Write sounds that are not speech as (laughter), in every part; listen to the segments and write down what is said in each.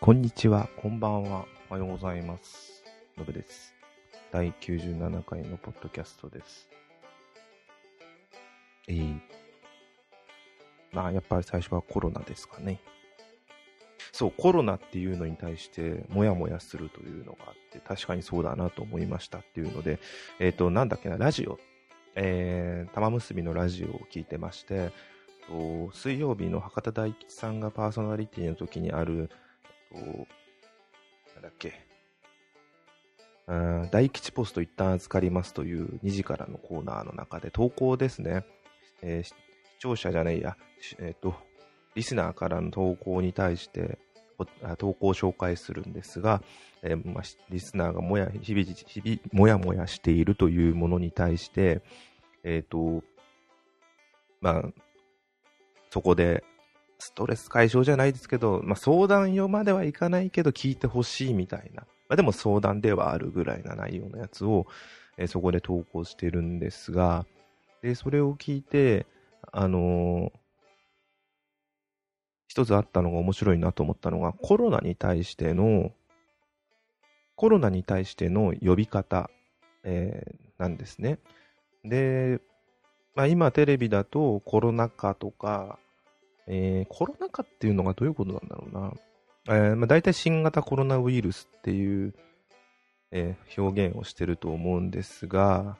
こんにちは、こんばんは、おはようございます。のぶです。第97回のポッドキャストです。えー、まあ、やっぱり最初はコロナですかね。そう、コロナっていうのに対して、もやもやするというのがあって、確かにそうだなと思いましたっていうので、えっ、と、なんだっけな、ラジオ、えー、玉結びのラジオを聞いてまして、水曜日の博多大吉さんがパーソナリティの時にある、となんだっけ、うん大吉ポスト一旦預かりますという2時からのコーナーの中で投稿ですね、えー視聴者じゃないや、えっ、と、リスナーからの投稿に対して、投稿を紹介するんですが、えーまあ、リスナーがもや日々日々もやもやしているというものに対して、えっ、と、まあ、そこで、ストレス解消じゃないですけど、まあ、相談用まではいかないけど聞いてほしいみたいな、まあ、でも相談ではあるぐらいな内容のやつを、えーそこで投稿してるんですが、で、それを聞いて、あのー一つあったのが面白いなと思ったのが、コロナに対しての、コロナに対しての呼び方、えーなんですね。で、まあ、今テレビだとコロナ禍とか、えーコロナ禍っていうのがどういうことなんだろうな。えーまあ、大体新型コロナウイルスっていう、えー表現をしてると思うんですが、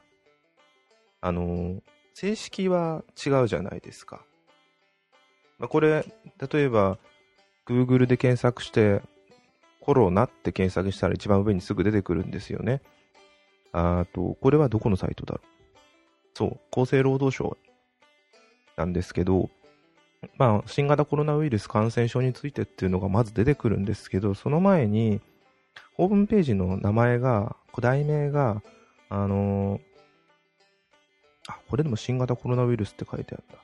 あのー正式は違うじゃないですか。まあ、これ、例えば、Google で検索して、コロナって検索したら一番上にすぐ出てくるんですよね。あと、これはどこのサイトだろう。そう、厚生労働省なんですけど、まあ、新型コロナウイルス感染症についてっていうのがまず出てくるんですけど、その前に、ホームページの名前が、題名が、あのーあ、これでも新型コロナウイルスって書いてあるんだ。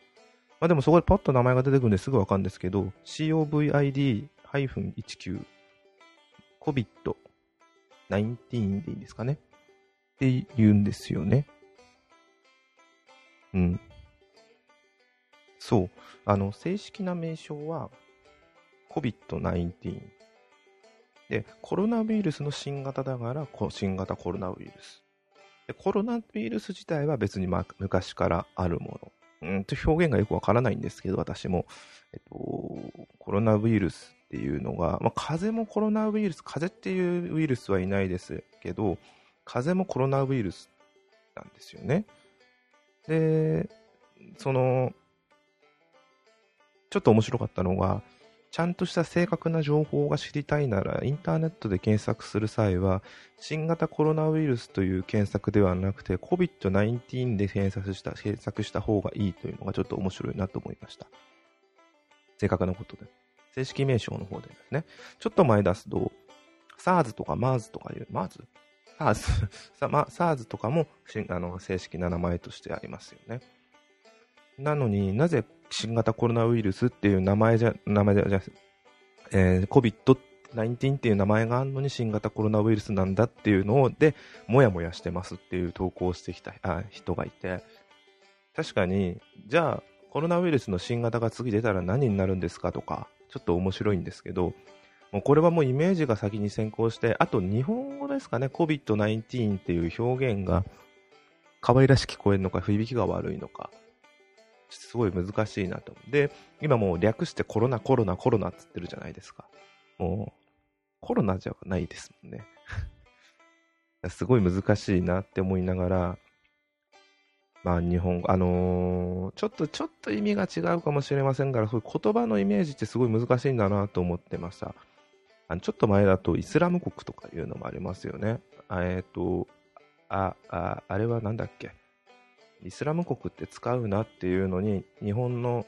まあでもそこでパッと名前が出てくるんですぐわかるんですけど、COVID-19、COVID-19 でいいんですかね？って言うんですよね。うん。そう。あの、正式な名称は COVID-19。で、コロナウイルスの新型だから、新型コロナウイルス。で、コロナウイルス自体は別に、ま、昔からあるもの。うんと表現がよくわからないんですけど、私も。えっと、コロナウイルスっていうのが、まあ、風邪もコロナウイルス、風邪っていうウイルスはいないですけど、風邪もコロナウイルスなんですよね。で、その、ちょっと面白かったのが、ちゃんとした正確な情報が知りたいなら、インターネットで検索する際は、新型コロナウイルスという検索ではなくて、COVID-19 で検索した、検索した方がいいというのがちょっと面白いなと思いました。正確なことで。正式名称の方でですね。ちょっと前出すと、SARS とか MERS とかいう、MERS? SARS SARS とかもあの正式な名前としてありますよね。なのになぜ新型コロナウイルスっていう名前じゃ、名前じゃ、じゃえー、COVID-19 っていう名前があるのに新型コロナウイルスなんだっていうの、で、もやもやしてますっていう投稿をしてきたあ人がいて、確かに、じゃあ、コロナウイルスの新型が次出たら何になるんですかとか、ちょっと面白いんですけど、もうこれはもうイメージが先に先行して、あと日本語ですかね、COVID-19 っていう表現が可愛らしく聞こえるのか、響きが悪いのか、すごい難しいなと。で、今もう略してコロナ、コロナ、コロナって言ってるじゃないですか。もう、コロナじゃないですもんね。(laughs) すごい難しいなって思いながら、まあ日本語、あのーちょっと、ちょっと意味が違うかもしれませんから、そういう言葉のイメージってすごい難しいんだなと思ってました。あのちょっと前だとイスラム国とかいうのもありますよね。えっ、と、あ、あ、あれはなんだっけ？イスラム国って使うなっていうのに、日本の、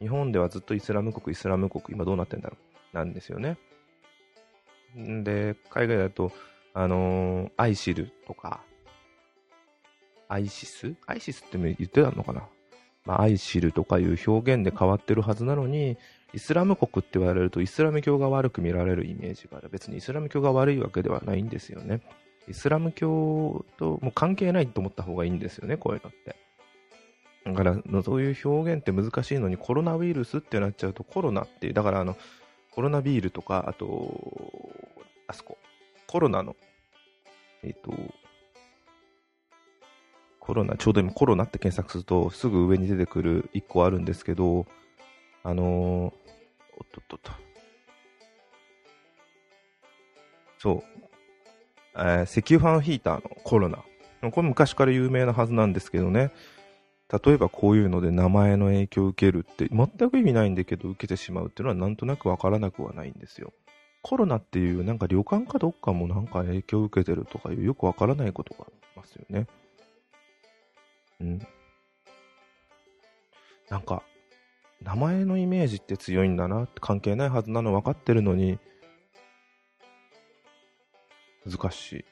日本ではずっとイスラム国、イスラム国、今どうなってんだろう？なんですよね。んで、海外だと、あのーアイシルとか、アイシス？アイシスって言ってたのかな？まあ、アイシルとかいう表現で変わってるはずなのに、イスラム国って言われるとイスラム教が悪く見られるイメージがある。別にイスラム教が悪いわけではないんですよね。イスラム教ともう関係ないと思った方がいいんですよね、こういうのって。だから、そういう表現って難しいのにコロナウイルスってなっちゃうとコロナっていう、だからあの、コロナビールとか、あと、あそこ、コロナの、えっ、と、コロナ、ちょうど今コロナって検索すると、すぐ上に出てくる1個あるんですけど、あのー、おっとっとっと。そう、えー、石油ファンヒーターのコロナ。これ昔から有名なはずなんですけどね。例えばこういうので名前の影響を受けるって全く意味ないんだけど受けてしまうっていうのはなんとなくわからなくはないんですよ。コロナっていうなんか旅館かどっかもなんか影響を受けてるとかいうよくわからないことがありますよね。うん。なんか、名前のイメージって強いんだな関係ないはずなの分かってるのに、難しい。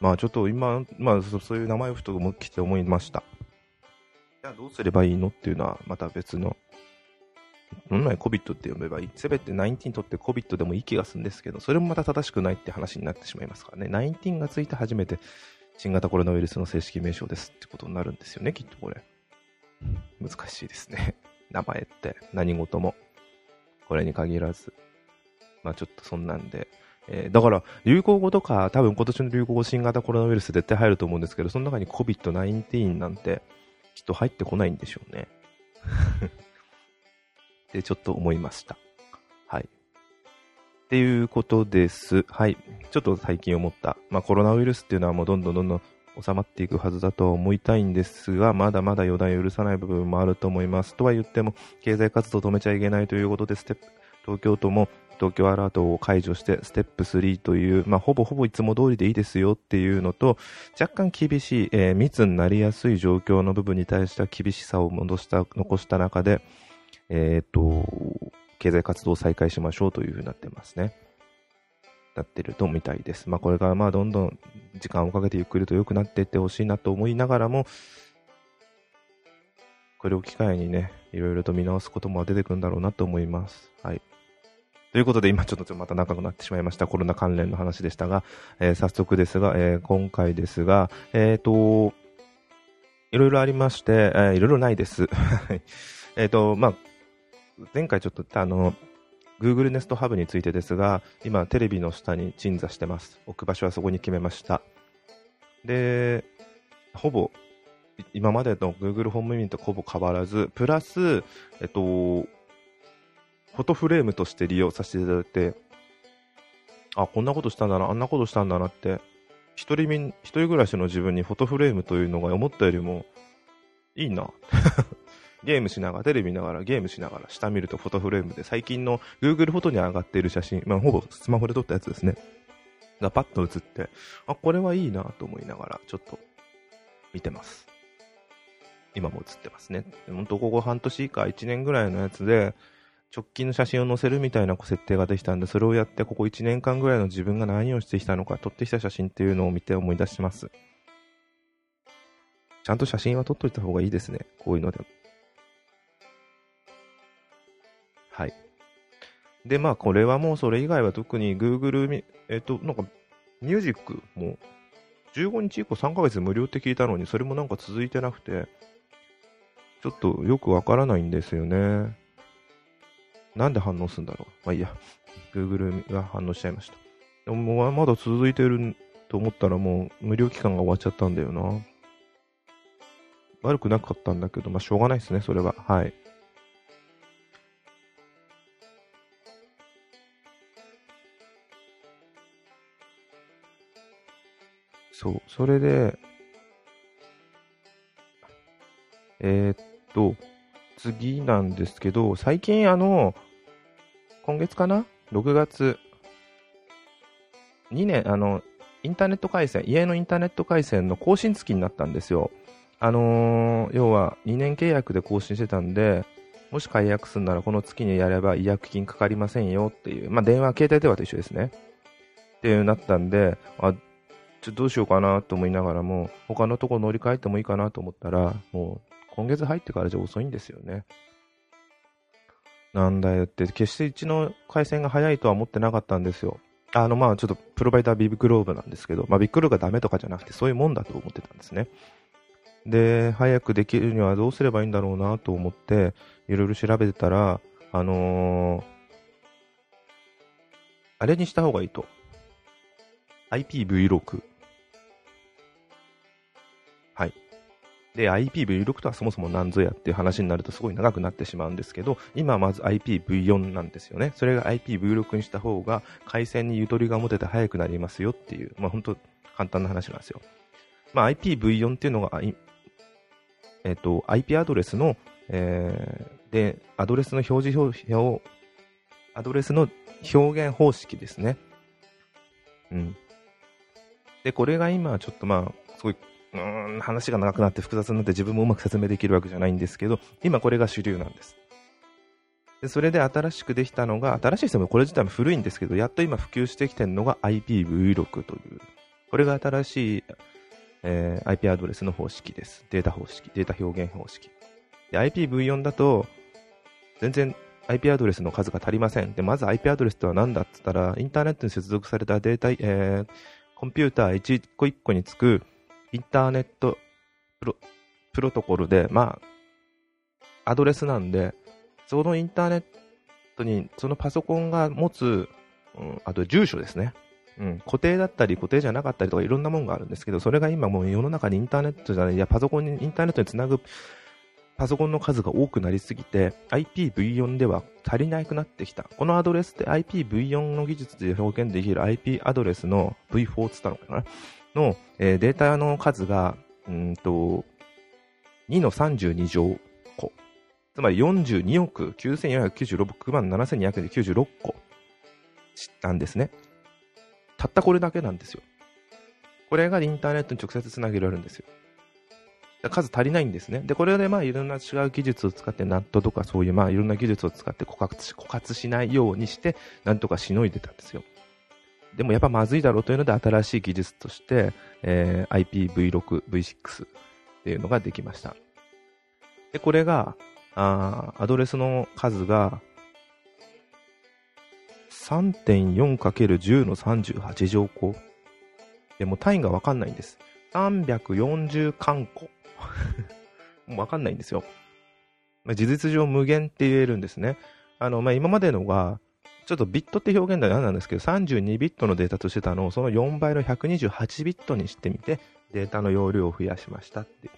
まあちょっと今、まあそういう名前をふと来て思いました。じゃあどうすればいいのっていうのはまた別の。本来 COVID って呼べばいい。せめて19にとって COVID でもいい気がするんですけど、それもまた正しくないって話になってしまいますからね。19がついて初めて新型コロナウイルスの正式名称ですってことになるんですよね、きっとこれ。難しいですね。(laughs) 名前って何事も。これに限らず。まあちょっとそんなんで。えー、だから、流行語とか、多分今年の流行語新型コロナウイルス絶対入ると思うんですけど、その中に COVID-19 なんて、きっと入ってこないんでしょうね。(laughs) ってちょっと思いました。はい。っていうことです。はい。ちょっと最近思った。まあコロナウイルスっていうのはもうどんどんどんどん収まっていくはずだと思いたいんですが、まだまだ予断許さない部分もあると思います。とは言っても、経済活動止めちゃいけないということで、ステップ、東京都も東京アラートを解除して、ステップ3という、まあ、ほぼほぼいつも通りでいいですよっていうのと、若干厳しい、えー、密になりやすい状況の部分に対しては厳しさを戻した、残した中で、えっ、と、経済活動を再開しましょうというふうになってますね。なってるとみたいです。まあ、これからまあどんどん時間をかけてゆっくりと良くなっていってほしいなと思いながらも、これを機会にね、いろいろと見直すことも出てくるんだろうなと思います。はい。ということで、今ちょっとまた長くなってしまいました。コロナ関連の話でしたが、えー、早速ですが、えー、今回ですが、えっ、と、いろいろありまして、えー、いろいろないです。(laughs) えっと、まあ、前回ちょっと、あの、Google Nest Hub についてですが、今テレビの下に鎮座してます。置く場所はそこに決めました。で、ほぼ、今までの Google ホームミニとほぼ変わらず、プラス、えっと、フォトフレームとして利用させていただいて、あ、こんなことしたんだな、あんなことしたんだなって、一人一人暮らしの自分にフォトフレームというのが思ったよりもいいな。(laughs) ゲームしながら、テレビ見ながら、ゲームしながら、下見るとフォトフレームで、最近の Google フォトに上がっている写真、まあ、ほぼスマホで撮ったやつですね。がパッと映って、あ、これはいいなと思いながら、ちょっと見てます。今も映ってますね。本当ここ半年以下、1年ぐらいのやつで、直近の写真を載せるみたいな設定ができたんで、それをやってここ1年間ぐらいの自分が何をしてきたのか、撮ってきた写真っていうのを見て思い出します。ちゃんと写真は撮っといた方がいいですね。こういうのでも。はい。で、まあ、これはもうそれ以外は特に Google、えっ、と、なんか、ミュージックも15日以降3ヶ月無料って聞いたのに、それもなんか続いてなくて、ちょっとよくわからないんですよね。なんで反応するんだろう？まあいいや。Google が反応しちゃいました。でもまだ続いてると思ったらもう無料期間が終わっちゃったんだよな。悪くなかったんだけど、まあしょうがないですね、それは。はい。そう、それで、えー、っと、次なんですけど、最近あの、今月かな ?6 月、2年、あの、インターネット回線、家のインターネット回線の更新月になったんですよ。あのー、要は2年契約で更新してたんで、もし解約するならこの月にやれば違約金かかりませんよっていう、まあ、電話、携帯電話と一緒ですね。っていうなったんで、あ、ちょっとどうしようかなと思いながらも、他のとこ乗り換えてもいいかなと思ったら、もう今月入ってからじゃ遅いんですよね。なんだよって、決してうちの回線が早いとは思ってなかったんですよ。あの、まあちょっとプロバイダービッグローブなんですけど、まあビッグローブがダメとかじゃなくてそういうもんだと思ってたんですね。で、早くできるにはどうすればいいんだろうなと思って、いろいろ調べてたら、あのー、あれにした方がいいと。IPv6。はい。で、IPv6 とはそもそも何ぞやっていう話になるとすごい長くなってしまうんですけど、今まず IPv4 なんですよね。それが IPv6 にした方が回線にゆとりが持てて速くなりますよっていう、まあ本当簡単な話なんですよ。まあ IPv4 っていうのが、えっ、と、IP アドレスの、えー、で、アドレスの表示表を、アドレスの表現方式ですね。うん。で、これが今ちょっとまあ、すごい、うん、話が長くなって複雑になって自分もうまく説明できるわけじゃないんですけど、今これが主流なんです。でそれで新しくできたのが、新しい人もこれ自体も古いんですけど、やっと今普及してきてるのが IPv6 という、これが新しいえー、IP アドレスの方式です。データ方式、データ表現方式。で、IPv4 だと、全然 IP アドレスの数が足りません。で、まず IP アドレスとは何だって言ったら、インターネットに接続されたデータ、えー、コンピューター一個一個につくインターネットプロプロトコルで、まあ、アドレスなんで、そのインターネットに、そのパソコンが持つ、うん、あと住所ですね。うん、固定だったり固定じゃなかったりとかいろんなものがあるんですけど、それが今もう世の中にインターネットじゃない、いや、パソコンに、インターネットにつなぐパソコンの数が多くなりすぎて、IPv4 では足りなくなってきた。このアドレスって IPv4 の技術で表現できる IP アドレスの V4 つったのかなの、えー、データの数が、うんと、2の32乗個。つまり42億9496万7296個なんですね。たったこれだけなんですよ。これがインターネットに直接つなげられるんですよ。数足りないんですね。で、これでまあいろんな違う技術を使って、ナットとかそういうまあいろんな技術を使って枯渇枯渇しないようにして、なんとかしのいでたんですよ。でもやっぱまずいだろうというので新しい技術として、えー、IPv6、V6 っていうのができました。で、これが、あアドレスの数が 3.4×10 の38乗項。でも単位がわかんないんです。340貫個。(laughs) もうわかんないんですよ。ま、事実上無限って言えるんですね。あの、まあ、今までのが、ちょっとビットって表現では何なんですけど、32ビットのデータとしてたのをその4倍の128ビットにしてみて、データの容量を増やしましたって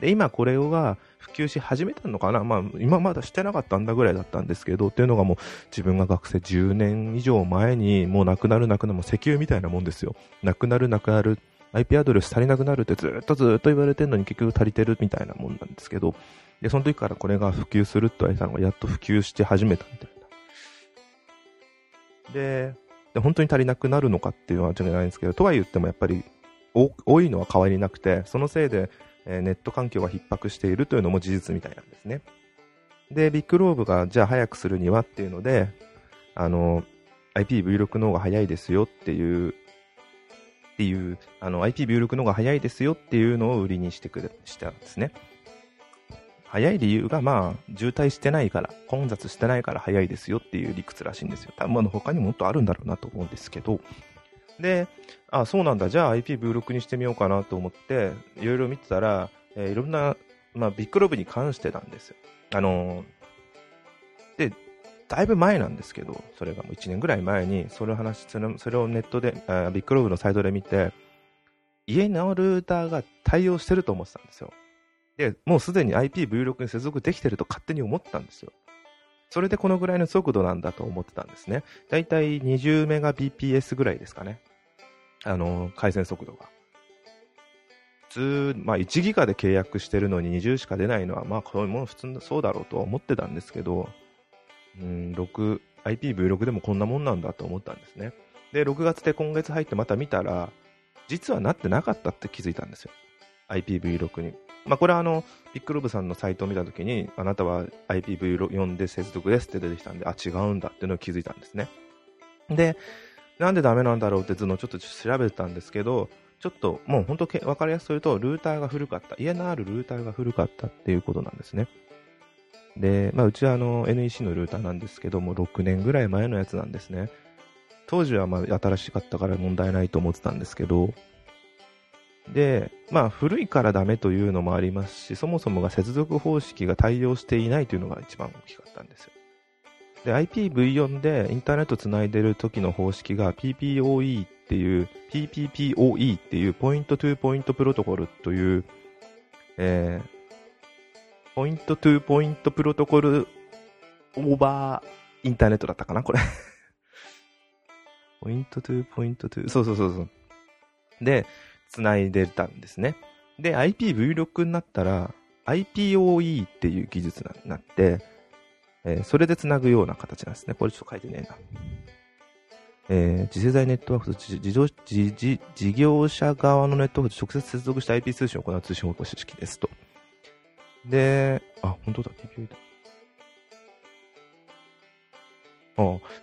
で、今これが普及し始めたのかな？まあ、今まだしてなかったんだぐらいだったんですけど、っていうのがもう自分が学生10年以上前にもうなくなるなくなる、も石油みたいなもんですよ。なくなるなくなる。IP アドレス足りなくなるってずっとずっと言われてるのに結局足りてるみたいなもんなんですけど、で、その時からこれが普及すると言われたのがやっと普及して始めたみたいな。で、で本当に足りなくなるのかっていうのはちょっとないんですけど、とは言ってもやっぱり多いのは変わりなくて、そのせいでえネット環境が逼迫しているというのも事実みたいなんですね。で、ビッグローブがじゃあ早くするにはっていうので、あの、IPv6 の方が早いですよっていう、っていう、あの、IPv6 の方が早いですよっていうのを売りにしてくれ、したんですね。早い理由が、まあ、渋滞してないから、混雑してないから早いですよっていう理屈らしいんですよ。多分、他にもっとあるんだろうなと思うんですけど、で、あ、そうなんだ、じゃあ IPv6 にしてみようかなと思って、いろいろ見てたら、えー、いろんな、まあ、ビッグロブに関してなんですよ。あのー、で、だいぶ前なんですけど、それがもう1年ぐらい前に、それを話、それそれをネットで、あビッグロブのサイトで見て、家のルーターが対応してると思ってたんですよ。で、もうすでに IPv6 に接続できてると勝手に思ったんですよ。それでこのぐらいの速度なんだと思ってたんですね。だいたい20メガ BPS ぐらいですかね。あの、回線速度が。普通、まあ1ギガで契約してるのに20しか出ないのは、まあこういうもの普通そうだろうとは思ってたんですけど、うん、6、IPv6 でもこんなもんなんだと思ったんですね。で、6月で今月入ってまた見たら、実はなってなかったって気づいたんですよ。IPv6 に。まあ、これはあの、ビッグロブさんのサイトを見たときに、あなたは IPv4 で接続ですって出てきたんで、あ、違うんだっていうのを気づいたんですね。で、なんでダメなんだろうっていうのちょっと調べてたんですけど、ちょっともう本当分かりやすく言うと、ルーターが古かった。家のあるルーターが古かったっていうことなんですね。で、まあ、うちはあの NEC のルーターなんですけども、6年ぐらい前のやつなんですね。当時はまあ新しかったから問題ないと思ってたんですけど、で、まあ古いからダメというのもありますし、そもそもが接続方式が対応していないというのが一番大きかったんですよ。で、IPv4 でインターネットつないでる時の方式が PPOE っていう、PPPoE っていう Point to Point Protocol という、えー、 Point to Point Protocol over Internet だったかなこれ (laughs) Point to Point to、そうそうそうそう。で、繋いでたんですね。で、IPv6 になったら、IPOE っていう技術になって、えー、それで繋ぐような形なんですね。これちょっと書いてねえな。えー、次世代ネットワークと事事事業者側のネットワークと直接接続した IP 通信を行う通信方向式ですと。で、あ、本当だ、TPO だ。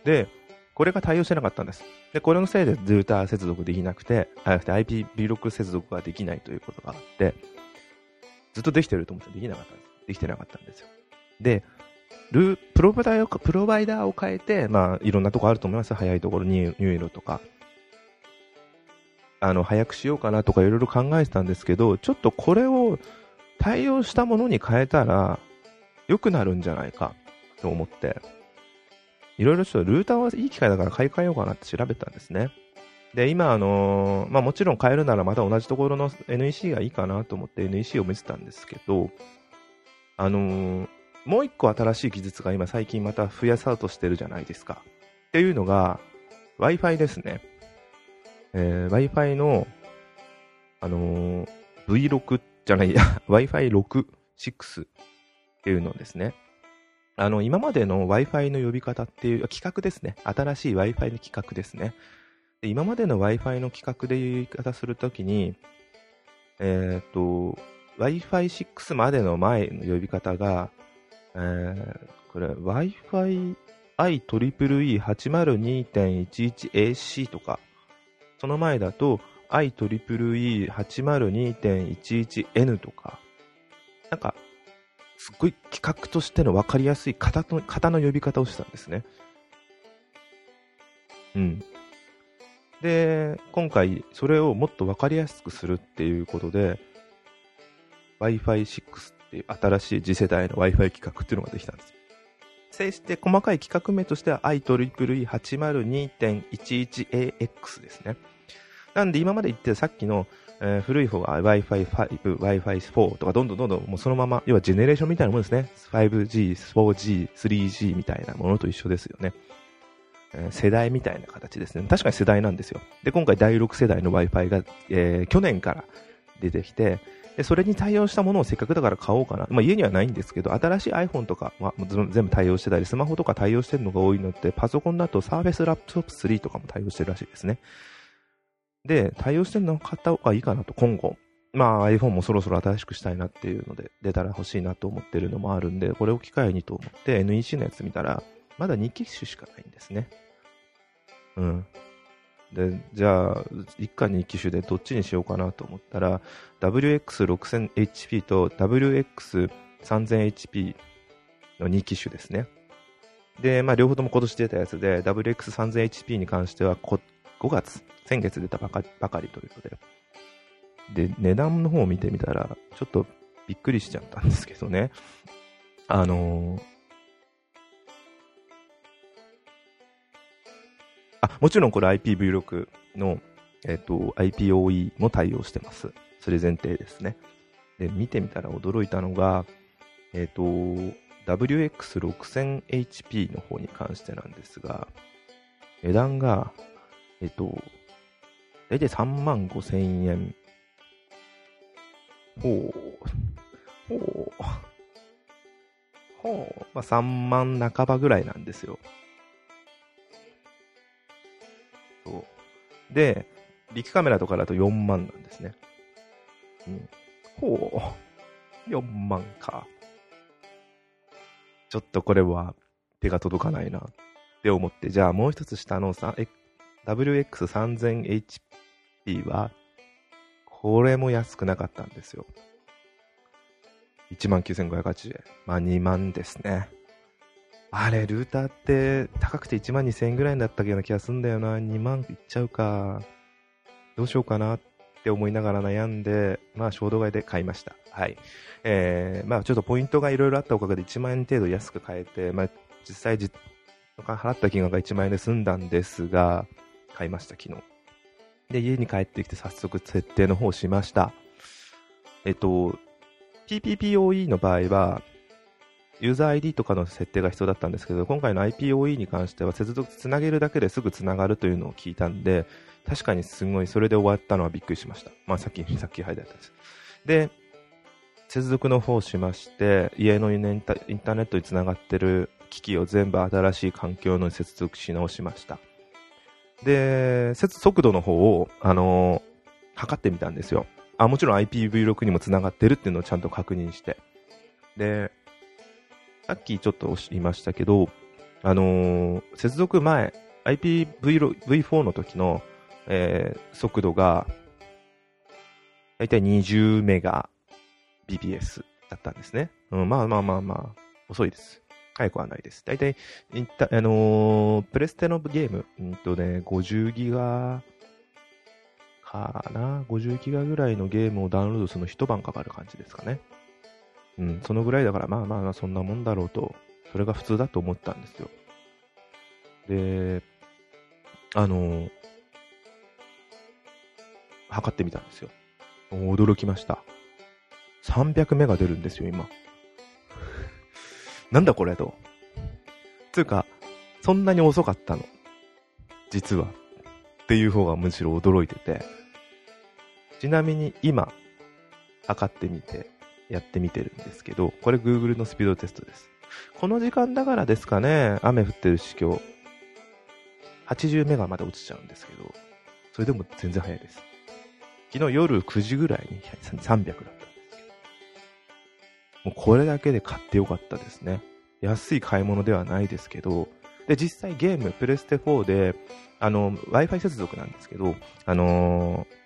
で、これが対応してなかったんです。で、これのせいでルーター接続できなくて、あ、IPv6 接続ができないということがあって、ずっとできてると思ってできなかったんです。できてなかったんですよ。で、ルプロバイダーを、プロバイダーを変えて、まあ、いろんなとこあると思います。早いところ、 NURO とか。あの、早くしようかなとかいろいろ考えてたんですけど、ちょっとこれを対応したものに変えたら、良くなるんじゃないかと思って、いろいろちょっとルーターはいい機会だから買い替えようかなって調べたんですね。で、今、あのー、まあ、もちろん変えるならまた同じところの NEC がいいかなと思って NEC を見てたんですけど、あのー、もう一個新しい技術が今最近また増やそうとしてるじゃないですか。っていうのが、Wi-Fi ですね。えー、Wi-Fi の、あのー、V6 じゃないや、(laughs) Wi-Fi 6、6っていうのですね。あの、今までの Wi-Fi の呼び方っていう、企画ですね。新しい Wi-Fi の企画ですね。で今までの Wi-Fi の企画で言い方するときに、えっ、と、Wi-Fi 6までの前の呼び方が、えー、これ Wi-Fi IEEE802.11AC とか、その前だと IEEE802.11N とか、なんか、すごい企画としての分かりやすい型の型の呼び方をしたんですね。うん。で、今回、それをもっと分かりやすくするっていうことで、Wi-Fi 6っていう新しい次世代の Wi-Fi 企画っていうのができたんです。そして細かい企画名としては IEEE802.11AX ですね。なんで今まで言ってたさっきの、えー、古い方が Wi-Fi 5、Wi-Fi 4とかどんどんどんどんもうそのまま、要はジェネレーションみたいなものですね。5G、4G、3G みたいなものと一緒ですよね。え世代みたいな形ですね。確かに世代なんですよ。で、今回第6世代の Wi-Fi が、えー、去年から出てきて、で、それに対応したものをせっかくだから買おうかな。まあ、家にはないんですけど、新しい iPhone とかは全部対応してたり、スマホとか対応してるのが多いので、パソコンだと Surface Laptop 3とかも対応してるらしいですね。で、対応してるのを買った方がいいかなと、今後。まあ iPhone もそろそろ新しくしたいなっていうので、出たら欲しいなと思ってるのもあるんで、これを機会にと思って NEC のやつ見たら、まだ2機種しかないんですね。うん。で、じゃあ、一家に機種でどっちにしようかなと思ったら、WX6000HP と WX3000HP の2機種ですね。で、まあ、両方とも今年出たやつで、WX3000HP に関してはこ5月、先月出たばかばかりということで。で、値段の方を見てみたら、ちょっとびっくりしちゃったんですけどね。あのー、あ、もちろんこれ IPv6 の、えっ、と、IPOE も対応してます。それ前提ですね。で、見てみたら驚いたのが、えっ、と、WX6000HP の方に関してなんですが、値段が、えっ、と、だいたい3万5千円。ほう。ほう。ほう。まあ、3万半ばぐらいなんですよ。そうで、力カメラとかだと4万なんですね。うん。ほう。4万か。ちょっとこれは手が届かないなって思って、じゃあもう一つ下の WX3000HP は、これも安くなかったんですよ。19,580円。まあ2万ですね。あれ、ルーターって高くて1万2000円ぐらいだったような気がするんだよな。2万いっちゃうか。どうしようかなって思いながら悩んで、まあ衝動買いで買いました。はい。えー、まあちょっとポイントがいろいろあったおかげで1万円程度安く買えて、まあ実際払った金額が1万円で済んだんですが、買いました、昨日。で、家に帰ってきて早速設定の方をしました。えっと、PPPoE の場合は、ユーザー ID とかの設定が必要だったんですけど、今回の IPOE に関しては接続つなげるだけですぐつながるというのを聞いたんで、確かにすごいそれで終わったのはびっくりしました。まあさっき、さっき入ったやつです。で、接続の方をしまして、家のインターネットにつながってる機器を全部新しい環境の接続し直しました。で、速度の方を、あのー、測ってみたんですよ。あ、もちろん IPv6 にもつながってるっていうのをちゃんと確認して。で、さっきちょっと言いましたけど、あのー、接続前、IPv4 の時の、えー、速度が、だいたい20メガ BPS だったんですね。うん、まあまあまあまあ、遅いです。早くはないです。だいたい、あのー、プレステのゲーム、うんとね、50ギガかな ?50 ギガぐらいのゲームをダウンロードするの一晩かかる感じですかね。うん、そのぐらいだから、まあまあまあ、そんなもんだろうと、それが普通だと思ったんですよ。で、あのー、測ってみたんですよ。驚きました。300メガ出るんですよ、今。なんだこれと。つうか、そんなに遅かったの。実は。っていう方がむしろ驚いてて。ちなみに今、測ってみて、やってみてるんですけど、これ Google のスピードテストです。この時間だからですかね、雨降ってるし今日、80メガまで落ちちゃうんですけど、それでも全然早いです。昨日夜9時ぐらいに300だった、もうこれだけで買ってよかったですね。安い買い物ではないですけど、で、実際ゲーム、プレステ4で、あの、Wi-Fi 接続なんですけど、あのー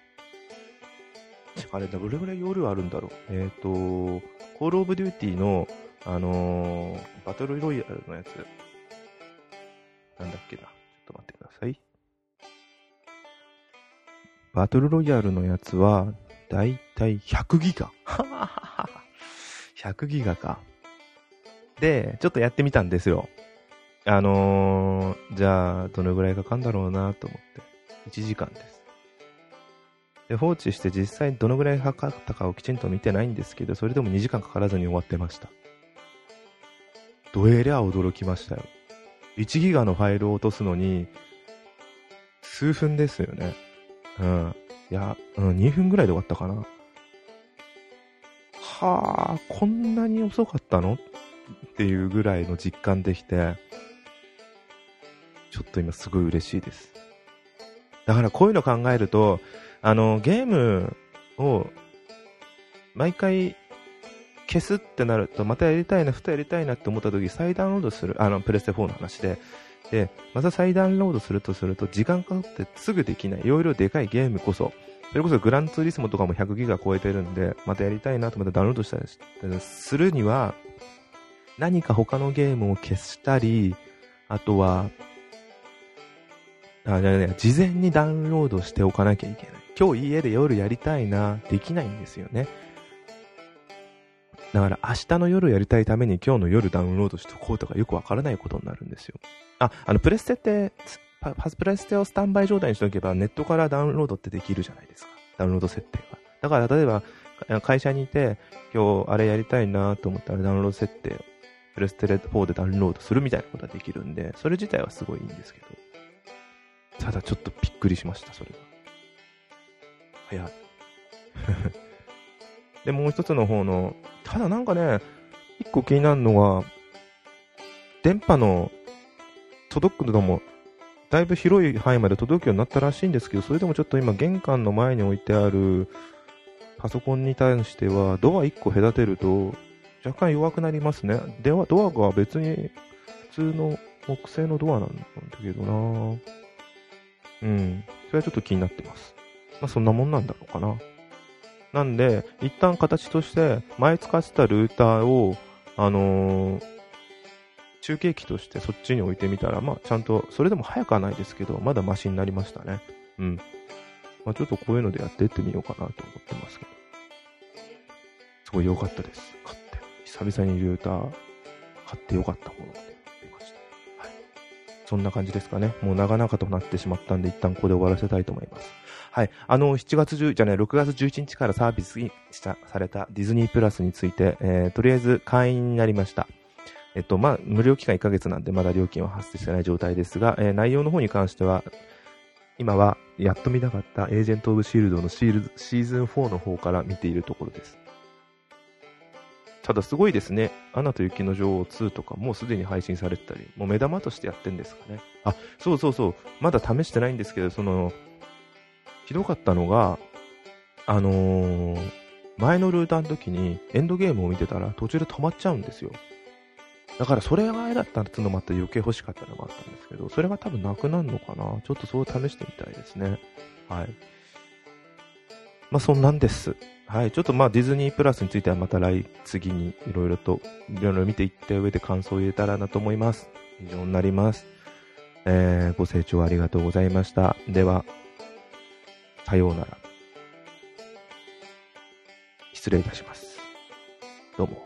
あれ、どれぐらい夜あるんだろう。えっ、ー、と、コールオブデューティーの、あのー、バトルロイヤルのやつ。なんだっけな。ちょっと待ってください。バトルロイヤルのやつは、だいたい100ギガ。はははは100ギガか。で、ちょっとやってみたんですよ。あのー、じゃあ、どのぐらいかかんだろうなと思って。1時間です。で放置して実際どのぐらいかかったかをきちんと見てないんですけど、それでも2時間かからずに終わってました。どえりゃ驚きましたよ。1ギガのファイルを落とすのに、数分ですよね。うん。いや、うん、2分ぐらいで終わったかな。はあ、こんなに遅かったの？っていうぐらいの実感できて、ちょっと今すごい嬉しいです。だからこういうの考えると、あの、ゲームを毎回消すってなると、またやりたいな、ふとやりたいなって思った時、再ダウンロードする、あの、プレステ4の話で、で、また再ダウンロードするとすると、時間かかってすぐできない、容量でかいゲームこそ、それこそグランツーリスモとかも100ギガ超えてるんで、またやりたいなと思ってダウンロードしたりするには、何か他のゲームを消したり、あとは、あ、じゃね、事前にダウンロードしておかなきゃいけない。今日家で夜やりたいな、できないんですよね。だから明日の夜やりたいために今日の夜ダウンロードしておこうとかよくわからないことになるんですよ。あ、あの、プレステって、パスプレステをスタンバイ状態にしておけばネットからダウンロードってできるじゃないですか。ダウンロード設定が。だから例えば会社にいて今日あれやりたいなと思ったらダウンロード設定プレステレ4でダウンロードするみたいなことができるんで、それ自体はすごいいいんですけど。ただちょっとびっくりしました、それが。早い。(laughs) で、もう一つの方の、ただなんかね、一個気になるのは、電波の届くのも、だいぶ広い範囲まで届くようになったらしいんですけど、それでもちょっと今玄関の前に置いてあるパソコンに対しては、ドア1個隔てると、若干弱くなりますね。では、ドアが別に普通の木製のドアなんだけどなうん。それはちょっと気になってます。まあ、そんなもんなんだろうかな。なんで、一旦形として、前使ってたルーターを、あのー、中継機としてそっちに置いてみたら、まあ、ちゃんと、それでも早くはないですけど、まだマシになりましたね。うん。まあ、ちょっとこういうのでやってってみようかなと思ってますけど。すごい良かったです。買って。久々にルーター買って良かったものって出ました。はい。そんな感じですかね。もう長々となってしまったんで、一旦ここで終わらせたいと思います。はい。あの、7月10、じゃね、6月11日からサービスにしたされたディズニープラスについて、えー、とりあえず会員になりました。えっと、まあ、無料期間1ヶ月なんで、まだ料金は発生してない状態ですが、えー、内容の方に関しては、今は、やっと見たかったエージェント・オブ・シールドのシールシーズン4の方から見ているところです。ただすごいですね。アナと雪の女王2とかもうすでに配信されてたり、もう目玉としてやってんですかね。あ、そうそうそう。まだ試してないんですけど、その、ひどかったのが、あのー、前のルーターの時にエンドゲームを見てたら途中で止まっちゃうんですよ。だからそれがあれだったっていうのもあった余計欲しかったのもあったんですけど、それが多分なくなるのかな？ちょっとそう試してみたいですね。はい。まあそんなんです。はい、ちょっとまあディズニープラスについてはまた来次にいろいろといろいろ見ていった上で感想を入れたらなと思います。以上になります。えー、ご清聴ありがとうございました。では、さようなら。失礼いたします。どうも。